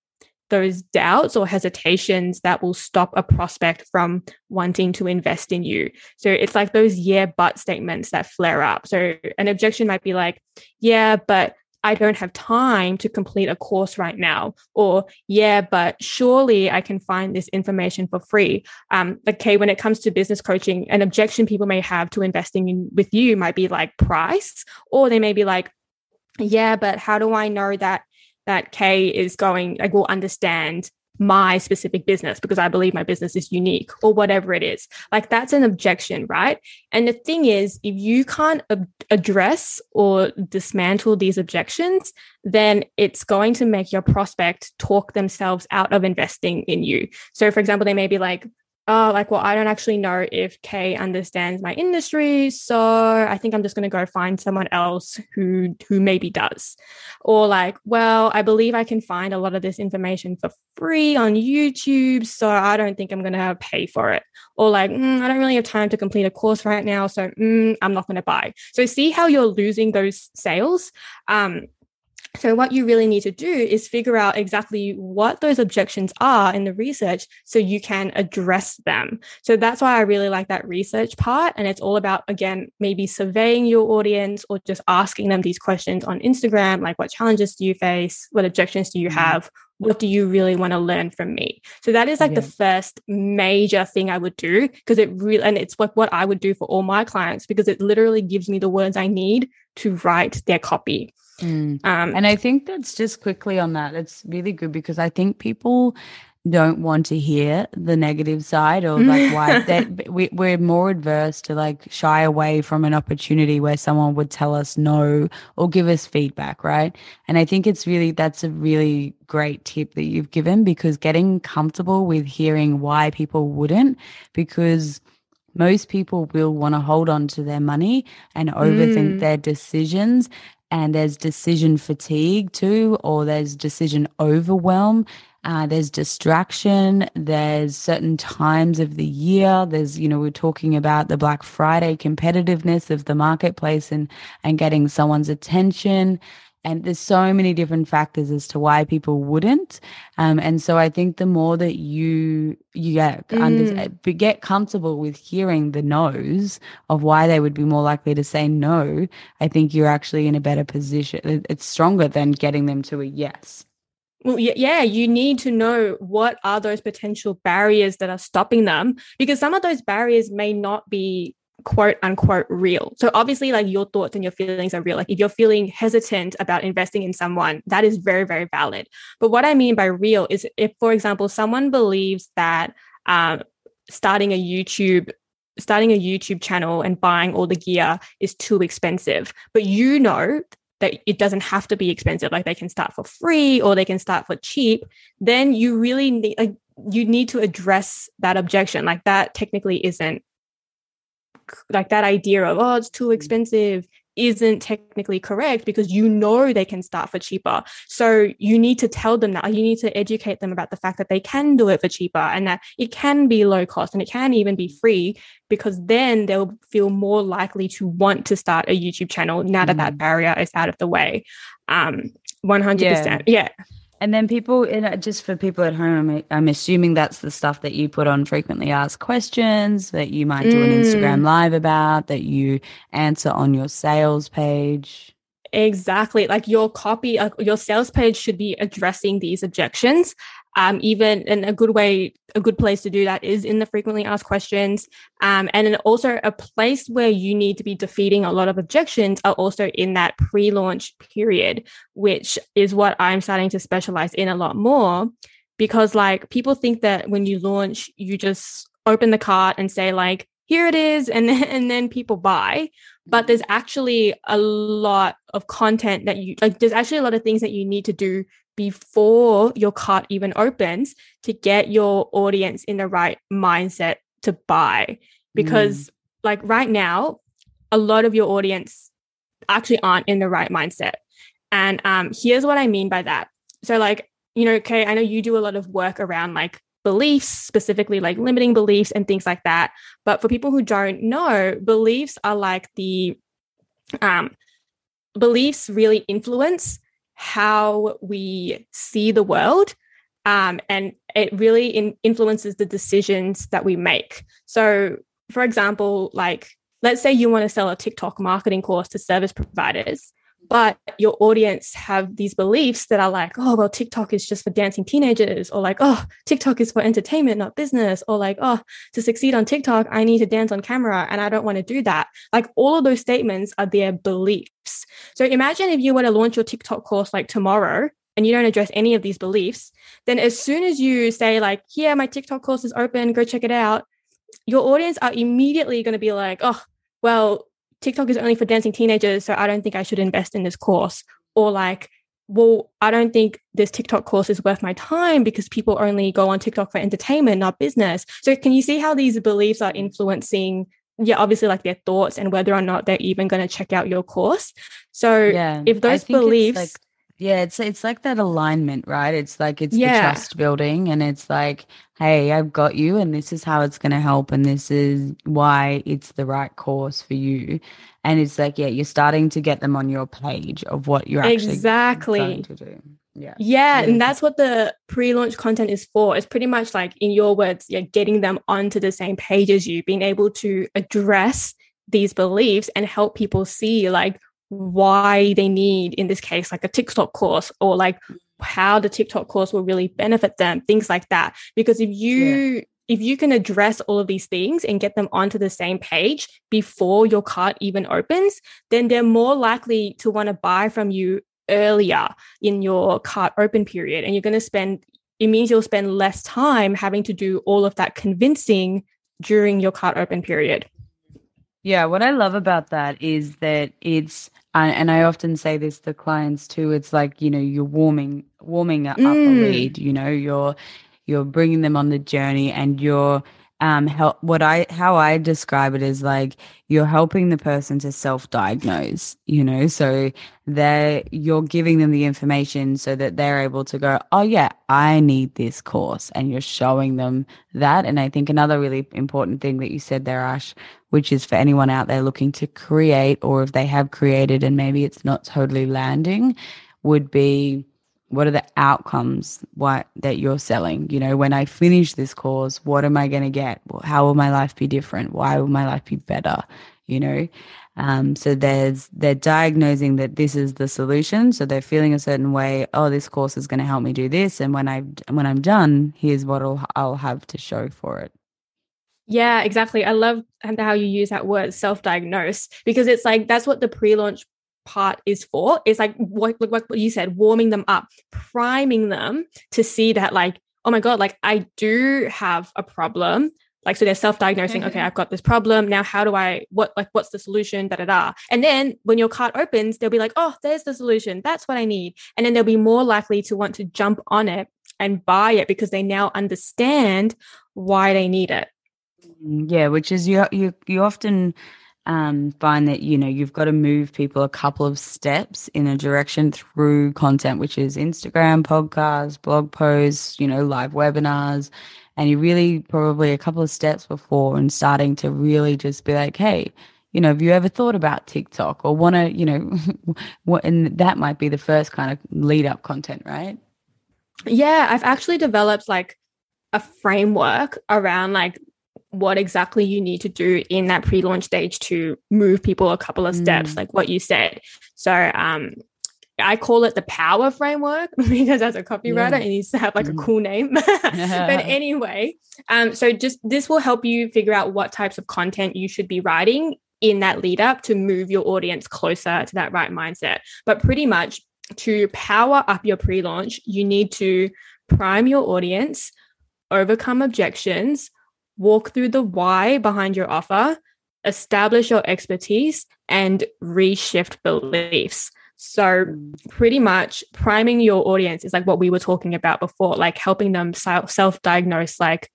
[SPEAKER 3] those doubts or hesitations that will stop a prospect from wanting to invest in you. So it's like those yeah, but statements that flare up. So an objection might be like, yeah, but I don't have time to complete a course right now. Or, yeah, but surely I can find this information for free. Um, okay, when it comes to business coaching, an objection people may have to investing in with you might be like price, or they may be like, yeah, but how do I know that that Kay is going, like, will understand my specific business because I believe my business is unique or whatever it is. Like that's an objection, right? And the thing is, if you can't ab- address or dismantle these objections, then it's going to make your prospect talk themselves out of investing in you. So, for example, they may be like, oh, like, well, I don't actually know if Kay understands my industry, so I think I'm just going to go find someone else who who maybe does. Or like, well, I believe I can find a lot of this information for free on YouTube, so I don't think I'm going to pay for it. Or like, mm, I don't really have time to complete a course right now, so mm, I'm not going to buy. So see how you're losing those sales. Um, so, what you really need to do is figure out exactly what those objections are in the research so you can address them. So, that's why I really like that research part. And it's all about, again, maybe surveying your audience or just asking them these questions on Instagram like, what challenges do you face? What objections do you mm-hmm. have? What do you really want to learn from me? So, that is like yeah. the first major thing I would do because it really, and it's like what I would do for all my clients because it literally gives me the words I need to write their copy.
[SPEAKER 2] Mm. Um, and I think that's just quickly on that. It's really good because I think people don't want to hear the negative side or like why that we, we're more adverse to like shy away from an opportunity where someone would tell us no or give us feedback right and i think it's really that's a really great tip that you've given because getting comfortable with hearing why people wouldn't because most people will want to hold on to their money and overthink mm. their decisions and there's decision fatigue too, or there's decision overwhelm. Uh, there's distraction. There's certain times of the year. There's, you know, we're talking about the Black Friday competitiveness of the marketplace and, and getting someone's attention and there's so many different factors as to why people wouldn't um, and so i think the more that you you get mm. under, get comfortable with hearing the no's of why they would be more likely to say no i think you're actually in a better position it's stronger than getting them to a yes
[SPEAKER 3] well, yeah, you need to know what are those potential barriers that are stopping them because some of those barriers may not be quote unquote real. So obviously like your thoughts and your feelings are real. Like if you're feeling hesitant about investing in someone, that is very, very valid. But what I mean by real is if, for example, someone believes that um, starting a YouTube starting a YouTube channel and buying all the gear is too expensive, but you know that it doesn't have to be expensive, like they can start for free or they can start for cheap, then you really need you need to address that objection. Like that technically isn't like that idea of oh it's too mm. expensive isn't technically correct because you know they can start for cheaper. So you need to tell them that you need to educate them about the fact that they can do it for cheaper and that it can be low cost and it can even be free because then they'll feel more likely to want to start a YouTube channel now that mm. that barrier is out of the way. Um 100%. Yeah. yeah.
[SPEAKER 2] And then people, just for people at home, I'm, I'm, assuming that's the stuff that you put on frequently asked questions that you might do mm. an Instagram live about, that you answer on your sales page.
[SPEAKER 3] Exactly. Like your copy, uh, your sales page should be addressing these objections um, even and a good way, a good place to do that is in the frequently asked questions. Um, and also a place where you need to be defeating a lot of objections are also in that pre-launch period, which is what I'm starting to specialize in a lot more. Because like people think that when you launch, you just open the cart and say like, here it is and then, and then people buy. But there's actually a lot of content that you like there's actually a lot of things that you need to do before your cart even opens to get your audience in the right mindset to buy. Because mm. like right now a lot of your audience actually aren't in the right mindset. And um here's what i mean by that. So like you know okay i know you do a lot of work around like beliefs, specifically like limiting beliefs and things like that. But for people who don't know, beliefs are like the um, beliefs really influence how we see the world. Um, and it really in- influences the decisions that we make. So, for example, like let's say you want to sell a TikTok marketing course to service providers but your audience have these beliefs that are like oh well tiktok is just for dancing teenagers or like oh tiktok is for entertainment not business or like oh to succeed on tiktok i need to dance on camera and i don't want to do that. Like all of those statements are their beliefs. So imagine if you were to launch your tiktok course like tomorrow and you don't address any of these beliefs then as soon as you say like yeah my tiktok course is open go check it out your audience are immediately going to be like oh well TikTok is only for dancing teenagers, so I don't think I should invest in this course. Or like, well, I don't think this TikTok course is worth my time because people only go on TikTok for entertainment, not business. So can you see how these beliefs are influencing yeah, obviously like their thoughts and whether or not they're even going to check out your course. So yeah, if those beliefs
[SPEAKER 2] like, yeah, it's it's like that alignment, right? It's like it's yeah. the trust building and it's like, hey, I've got you and this is how it's going to help and this is why it's the right course for you. And it's like, yeah, you're starting to get them on your page of what you're actually exactly to do.
[SPEAKER 3] Yeah. yeah. Yeah. And that's what the pre launch content is for. It's pretty much like, in your words, yeah, getting them onto the same page as you, being able to address these beliefs and help people see, like, why they need, in this case, like a TikTok course or like how the TikTok course will really benefit them, things like that. Because if you yeah. if you can address all of these things and get them onto the same page before your cart even opens, then they're more likely to want to buy from you earlier in your cart open period. And you're going to spend it means you'll spend less time having to do all of that convincing during your cart open period.
[SPEAKER 2] Yeah, what I love about that is that it's and I often say this to clients too. It's like you know you're warming warming up mm. a lead. You know you're you're bringing them on the journey, and you're um help what i how i describe it is like you're helping the person to self-diagnose you know? So they you're giving them the information so that they're able to go oh yeah i need this course and you're showing them that. And i think another really important thing that you said there ash which is for anyone out there looking to create or if they have created and maybe it's not totally landing would be what are the outcomes what that you're selling? You know when i finish this course what am i going to get how will my life be different? Why will my life be better? You know? Um, so there's they're diagnosing that this is the solution. So they're feeling a certain way oh this course is going to help me do this. And when i when i'm done here's what I'll, I'll have to show for it.
[SPEAKER 3] Yeah, exactly. I love how you use that word self-diagnose because it's like that's what the pre-launch part is for is like what, what you said warming them up priming them to see that like oh my god like i do have a problem. Like so they're self-diagnosing mm-hmm. okay i've got this problem now how do i what like what's the solution da da da. And then when your cart opens they'll be like oh there's the solution that's what i need. And then they'll be more likely to want to jump on it and buy it because they now understand why they need it.
[SPEAKER 2] Mm, yeah which is you you you often um, find that you know you've got to move people a couple of steps in a direction through content, which is Instagram, podcasts, blog posts, you know, live webinars, and you really probably a couple of steps before and starting to really just be like, hey, you know, have you ever thought about TikTok or want to, you know, what? And that might be the first kind of lead up content, right?
[SPEAKER 3] Yeah, I've actually developed like a framework around like what exactly you need to do in that pre-launch stage to move people a couple of steps mm. like what you said so um I call it the power framework because as a copywriter, yeah. it needs to have like mm. a cool name. but anyway, um, so just this will help you figure out what types of content you should be writing in that lead up to move your audience closer to that right mindset. But pretty much to power up your pre launch, you need to prime your audience, overcome objections, walk through the why behind your offer, establish your expertise, and reshift beliefs. So, mm. pretty much priming your audience is like what we were talking about before, like helping them self diagnose, like,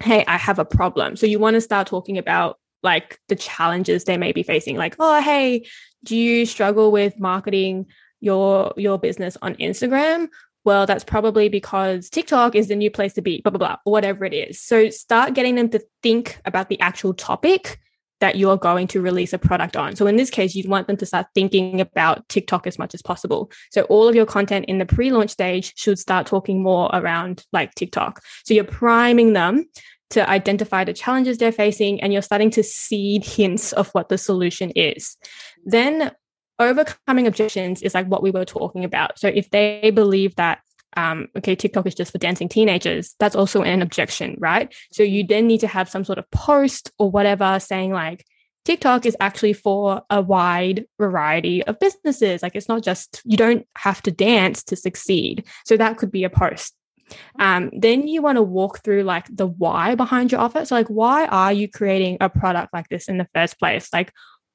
[SPEAKER 3] hey, I have a problem. So, you want to start talking about like the challenges they may be facing, like, oh, hey, do you struggle with marketing your your business on Instagram? Well, that's probably because TikTok is the new place to be, blah, blah, blah, whatever it is. So start getting them to think about the actual topic that you're going to release a product on. So in this case, you'd want them to start thinking about TikTok as much as possible. So all of your content in the pre-launch stage should start talking more around like TikTok. So you're priming them to identify the challenges they're facing and you're starting to seed hints of what the solution is. Then overcoming objections is like what we were talking about. So if they believe that um, okay, TikTok is just for dancing teenagers, that's also an objection, right? So you then need to have some sort of post or whatever saying like, TikTok is actually for a wide variety of businesses. Like it's not just, you don't have to dance to succeed. So that could be a post. Um, then you want to walk through like the why behind your offer. So, like, why are you creating a product like this in the first place? Like,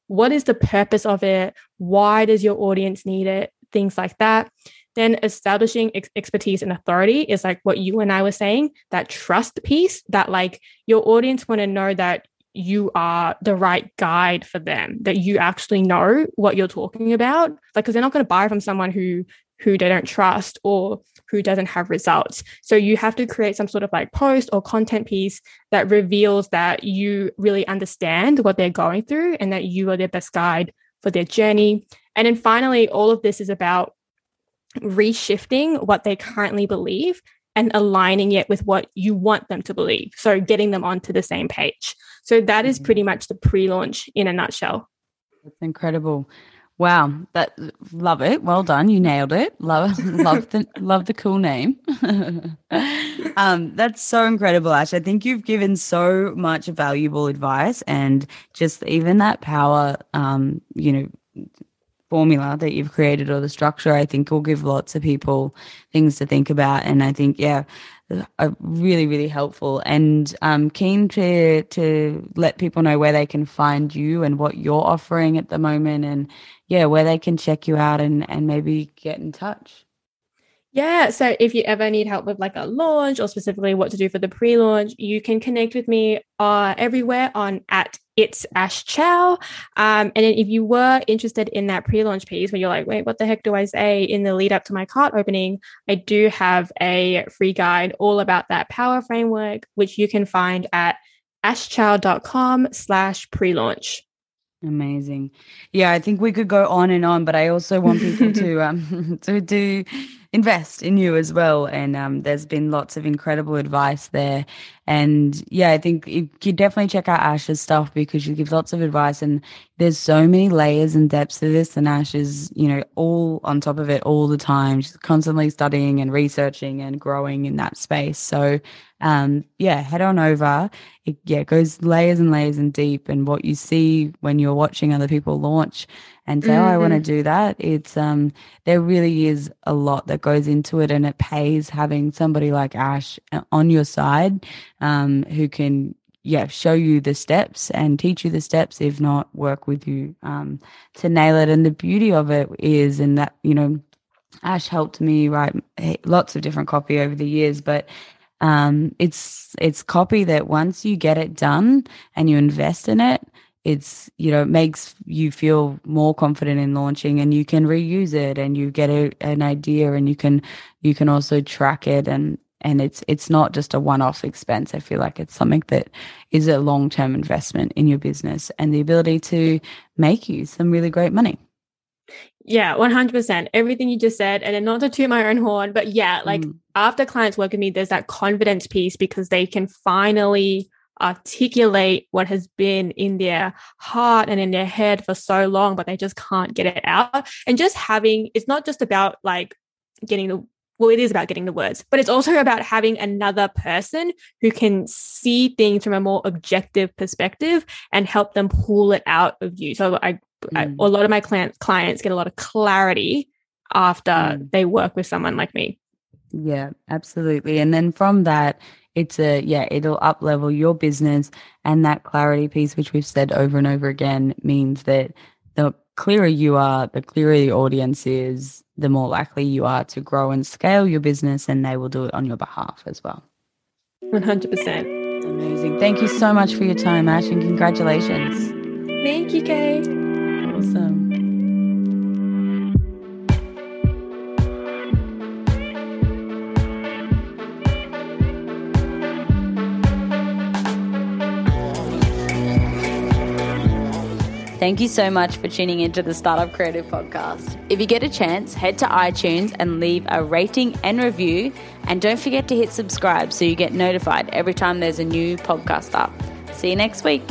[SPEAKER 3] what is the purpose of it? Why does your audience need it? Things like that. Then establishing ex- expertise and authority is like what you and I were saying, that trust piece that like your audience want to know that you are the right guide for them, that you actually know what you're talking about. Like, because they're not going to buy from someone who who they don't trust or who doesn't have results. So you have to create some sort of like post or content piece that reveals that you really understand what they're going through and that you are their best guide for their journey. And then finally, all of this is about reshifting what they currently believe and aligning it with what you want them to believe. So getting them onto the same page. So that is mm-hmm. pretty much the pre-launch in a nutshell.
[SPEAKER 2] That's incredible. Wow, that love it. Well done. You nailed it. Love love the love the cool name. um, that's so incredible, Ash. I think you've given so much valuable advice and just even that power um, you know, formula that you've created or the structure, I think will give lots of people things to think about. And I think, yeah, are really, really helpful. And I'm keen to to let people know where they can find you and what you're offering at the moment and yeah, where they can check you out and and maybe get in touch.
[SPEAKER 3] Yeah. So if you ever need help with like a launch or specifically what to do for the pre launch, you can connect with me uh, everywhere on at it's Ash Chow. Um, and then if you were interested in that pre launch piece where you're like, wait, what the heck do I say in the lead up to my cart opening? I do have a free guide all about that power framework, which you can find at ashchow.com slash pre launch.
[SPEAKER 2] Amazing. Yeah, I think we could go on and on, but I also want people to um to do invest in you as well. And um, there's been lots of incredible advice there. And yeah, I think you, definitely check out Ash's stuff because she gives lots of advice. And there's so many layers and depths to this. And Ash is, you know, all on top of it all the time. She's constantly studying and researching and growing in that space. So um, yeah, head on over. It yeah, goes layers and layers and deep. And what you see when you're watching other people launch and say, mm-hmm. "Oh, I want to do that." It's um, there really is a lot that goes into it, and it pays having somebody like Ash uh, on your side, um, who can yeah show you the steps and teach you the steps, if not work with you um, to nail it. And the beauty of it is, in that you know, Ash helped me write lots of different copy over the years, but um, it's it's copy that once you get it done and you invest in it it's you know it makes you feel more confident in launching and you can reuse it and you get a, an idea and you can you can also track it and and it's it's not just a one-off expense. I feel like it's something that is a long-term investment in your business and the ability to make you some really great money.
[SPEAKER 3] Yeah 100% everything you just said and then not to toot my own horn but yeah like mm. after clients work with me there's that confidence piece because they can finally articulate what has been in their heart and in their head for so long, but they just can't get it out. And just having, it's not just about like getting the well, it is about getting the words, but it's also about having another person who can see things from a more objective perspective and help them pull it out of you. So I, mm. I a lot of my clients clients get a lot of clarity after mm. they work with someone like me.
[SPEAKER 2] Yeah, absolutely. And then from that, it's a yeah it'll up level your business. And that clarity piece which we've said over and over again means that the clearer you are the clearer the audience is the more likely you are to grow and scale your business and they will do it on your behalf as well.
[SPEAKER 3] 100%
[SPEAKER 2] amazing. Thank you so much for your time ash and congratulations.
[SPEAKER 3] Thank you kay
[SPEAKER 2] awesome Thank you so much for tuning into the Startup Creative Podcast. If you get a chance, head to iTunes and leave a rating and review. And don't forget to hit subscribe so you get notified every time there's a new podcast up. See you next week.